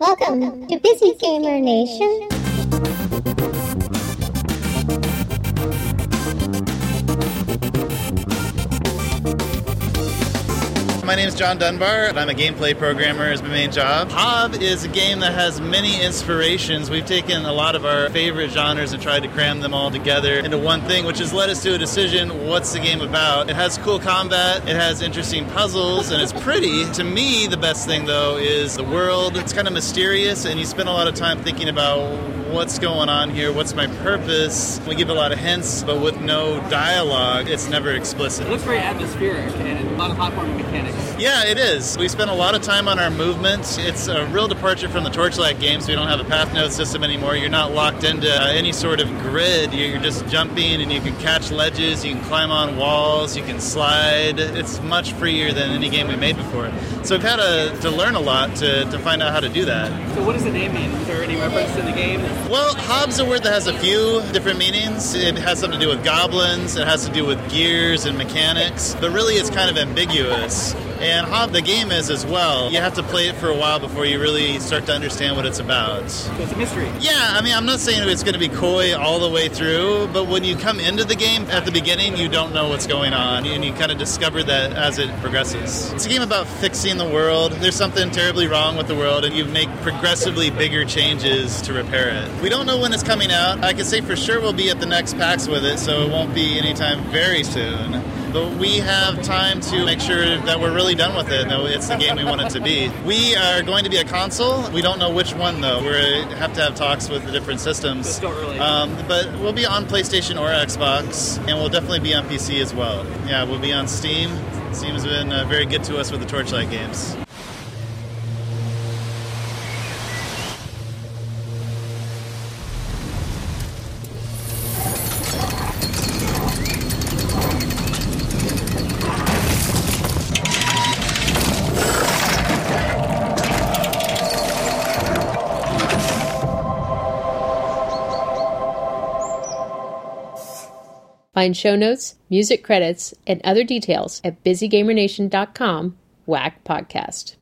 Welcome to Busy Gamer Nation. My name is John Dunbar, I'm a gameplay programmer as my main job. Hob is a game that has many inspirations. We've taken a lot of our favorite genres and tried to cram them all together into one thing, which has led us to a decision what's the game about? It has cool combat, it has interesting puzzles, and it's pretty. To me, the best thing, though, is the world. It's kind of mysterious, and you spend a lot of time thinking about what's going on here, what's my purpose. We give a lot of hints, but with no dialogue, it's never explicit. It looks very atmospheric and a lot of platforming mechanics. Yeah, it is. We spend a lot of time on our movement. It's a real departure from the Torchlight games. We don't have a path node system anymore. You're not locked into uh, any sort of grid. You're just jumping and you can catch ledges, you can climb on walls, you can slide. It's much freer than any game we made before. So we've had to, to learn a lot to, to find out how to do that. So, what does the name mean? Is there any reference in the game? Well, Hob's a word that has a few different meanings. It has something to do with goblins, it has to do with gears and mechanics, but really it's kind of ambiguous. And Hob, the game is as well. You have to play it for a while before you really start to understand what it's about. So, it's a mystery. Yeah, I mean, I'm not saying it's going to be coy all the way through, but when you come into the game at the beginning, you don't know what's going on, and you kind of discover that as it progresses. It's a game about fixing the world. There's something terribly wrong with the world, and you make progressively bigger changes to repair it. We don't know when it's coming out. I can say for sure we'll be at the next PAX with it, so it won't be anytime very soon. But we have time to make sure that we're really done with it. That it's the game we want it to be. We are going to be a console. We don't know which one though. We have to have talks with the different systems. Early. Um, but we'll be on PlayStation or Xbox, and we'll definitely be on PC as well. Yeah, we'll be on Steam. Steam has been uh, very good to us with the Torchlight games. Find show notes, music credits, and other details at busygamernation.com whack podcast.